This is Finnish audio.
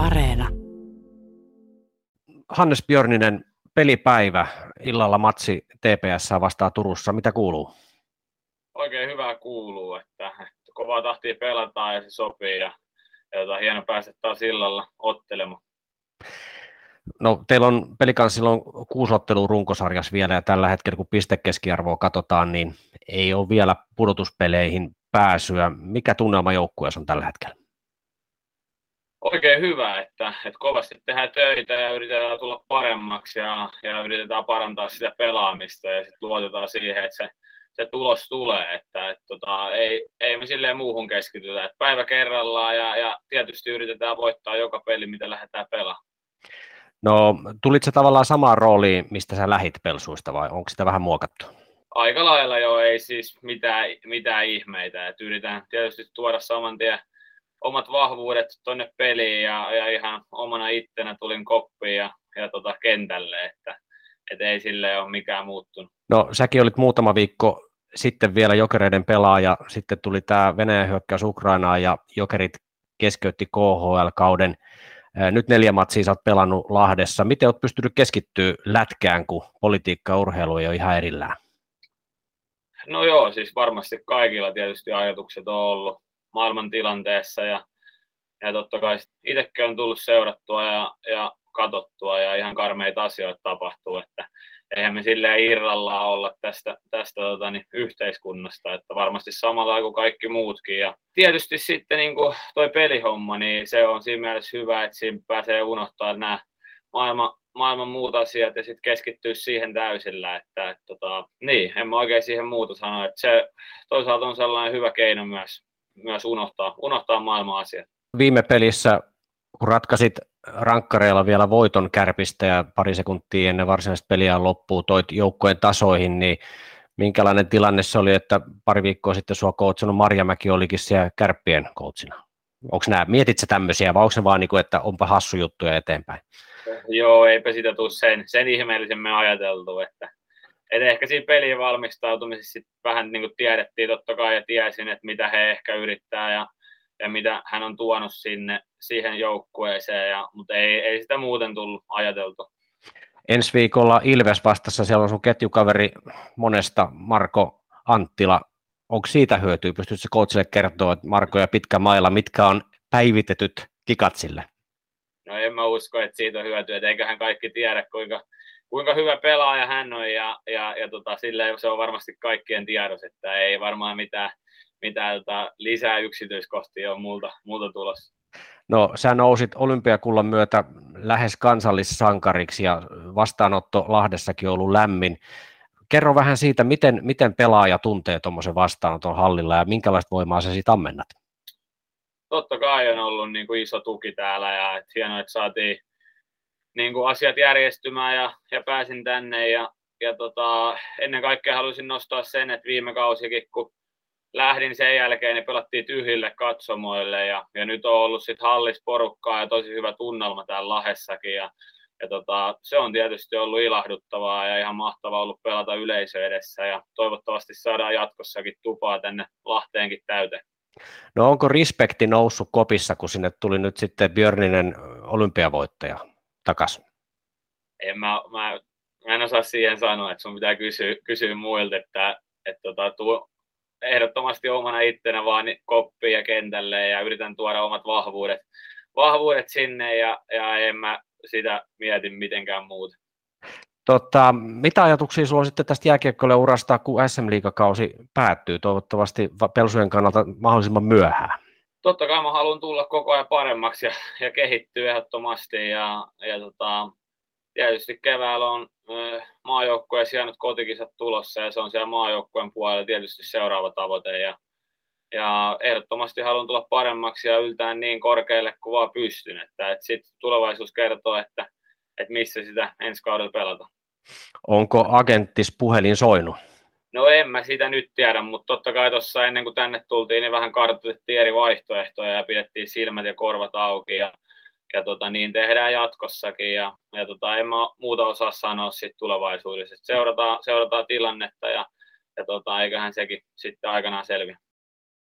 Areena. Hannes Björninen, pelipäivä, illalla matsi TPS vastaa Turussa. Mitä kuuluu? Oikein hyvää kuuluu, että kovaa tahtia pelataan ja se sopii ja, ja jota, hieno päästä taas illalla ottelemaan. No, teillä on pelikans silloin kuusi ottelua runkosarjas vielä ja tällä hetkellä kun pistekeskiarvoa katsotaan, niin ei ole vielä pudotuspeleihin pääsyä. Mikä tunnelma joukkueessa on tällä hetkellä? Oikein hyvä, että, että kovasti tehdään töitä ja yritetään tulla paremmaksi ja, ja yritetään parantaa sitä pelaamista ja sitten luotetaan siihen, että se, se tulos tulee, että, että tota, ei, ei me silleen muuhun keskitytä, että päivä kerrallaan ja, ja tietysti yritetään voittaa joka peli, mitä lähdetään pelaamaan. No, tulit se tavallaan samaan rooliin, mistä sä lähit pelsuista vai onko sitä vähän muokattu? Aika lailla jo, ei siis mitään, mitään ihmeitä. Et yritän tietysti tuoda saman tien omat vahvuudet tuonne peliin ja, ja, ihan omana ittenä tulin koppiin ja, ja tota kentälle, että et ei sille ole mikään muuttunut. No säkin olit muutama viikko sitten vielä Jokereiden pelaaja, sitten tuli tämä Venäjän hyökkäys Ukrainaan ja Jokerit keskeytti KHL-kauden. Nyt neljä matsia sä oot pelannut Lahdessa. Miten oot pystynyt keskittyä lätkään, kun politiikka ja urheilu ei ole ihan erillään? No joo, siis varmasti kaikilla tietysti ajatukset on ollut maailman tilanteessa ja, ja totta kai itsekin on tullut seurattua ja, ja katsottua ja ihan karmeita asioita tapahtuu, että eihän me silleen irrallaan olla tästä, tästä tota, niin, yhteiskunnasta, että varmasti samalla kuin kaikki muutkin. Ja tietysti sitten niin kuin toi pelihomma, niin se on siinä mielessä hyvä, että siinä pääsee unohtaa nämä maailman, maailman muut asiat ja sitten keskittyä siihen täysillä, että et, tota, niin, en mä oikein siihen muuta sano, että se toisaalta on sellainen hyvä keino myös, myös unohtaa, unohtaa maailman asiat. Viime pelissä, kun ratkasit rankkareilla vielä voiton kärpistä ja pari sekuntia ennen varsinaista peliä loppuu toit joukkojen tasoihin, niin minkälainen tilanne se oli, että pari viikkoa sitten sua coachannut Marjamäki olikin siellä kärppien coachina? Onko nämä, mietit sä tämmöisiä vai onko se vaan niin kuin, että onpa hassu juttuja eteenpäin? Joo, eipä sitä tule sen, sen ihmeellisemmin ajateltu, että, että ehkä siinä pelin valmistautumisessa vähän niin kuin tiedettiin totta kai ja tiesin, että mitä he ehkä yrittää ja, ja mitä hän on tuonut sinne siihen joukkueeseen, ja, mutta ei, ei sitä muuten tullut ajateltu. Ensi viikolla Ilves vastassa, siellä on sun ketjukaveri monesta, Marko Anttila. Onko siitä hyötyä? Pystytkö coachille kertoa, että Marko ja pitkä mailla, mitkä on päivitetyt kikat sille? No en mä usko, että siitä on hyötyä, että eiköhän kaikki tiedä, kuinka, kuinka hyvä pelaaja hän on, ja, ja, ja tota, se on varmasti kaikkien tiedos, että ei varmaan mitään, mitään tota, lisää yksityiskohtia ole multa, multa tulossa. No, sä nousit olympiakullan myötä lähes kansallissankariksi ja vastaanotto Lahdessakin on ollut lämmin. Kerro vähän siitä, miten, miten pelaaja tuntee tuommoisen vastaanoton hallilla ja minkälaista voimaa sä siitä ammennat? Totta kai on ollut niin kuin iso tuki täällä ja et hienoa, että saatiin niin kuin asiat järjestymään ja, ja pääsin tänne. Ja, ja tota, ennen kaikkea haluaisin nostaa sen, että viime kausikin, kun lähdin sen jälkeen, niin pelattiin tyhjille katsomoille. Ja, ja nyt on ollut sitten hallis porukkaa ja tosi hyvä tunnelma täällä Lahessakin. Ja, ja tota, se on tietysti ollut ilahduttavaa ja ihan mahtavaa ollut pelata yleisö edessä. Ja toivottavasti saadaan jatkossakin tupaa tänne Lahteenkin täyteen. No onko respekti noussut kopissa, kun sinne tuli nyt sitten Björninen olympiavoittaja takaisin? En mä, mä, mä en osaa siihen sanoa, että sun pitää kysyä, kysyä muilta, että, että tota, tuo, ehdottomasti omana ittenä vaan koppiin ja kentälle ja yritän tuoda omat vahvuudet, vahvuudet sinne ja, ja en mä sitä mieti mitenkään muuta. Tota, mitä ajatuksia sulla on sitten tästä jääkiekkoille urasta, kun SM-liigakausi päättyy toivottavasti Pelsujen kannalta mahdollisimman myöhään? Totta kai mä haluan tulla koko ajan paremmaksi ja, ja kehittyä ehdottomasti ja, ja tota, tietysti keväällä on maajoukkueen sijainnut kotikisat tulossa ja se on siellä maajoukkueen puolella tietysti seuraava tavoite ja, ja ehdottomasti haluan tulla paremmaksi ja yltää niin korkealle kuin vaan pystyn, että, että sitten tulevaisuus kertoo, että, että missä sitä ensi kaudella pelata. Onko agenttis puhelin soinut? No en mä sitä nyt tiedä, mutta totta kai tuossa ennen kuin tänne tultiin, niin vähän kartoitettiin eri vaihtoehtoja ja pidettiin silmät ja korvat auki ja ja tota, niin tehdään jatkossakin ja, ja tota, en mä muuta osaa sanoa sit tulevaisuudessa. Seurataan, seurataan tilannetta ja, ja tota, eiköhän sekin sitten aikanaan selviä.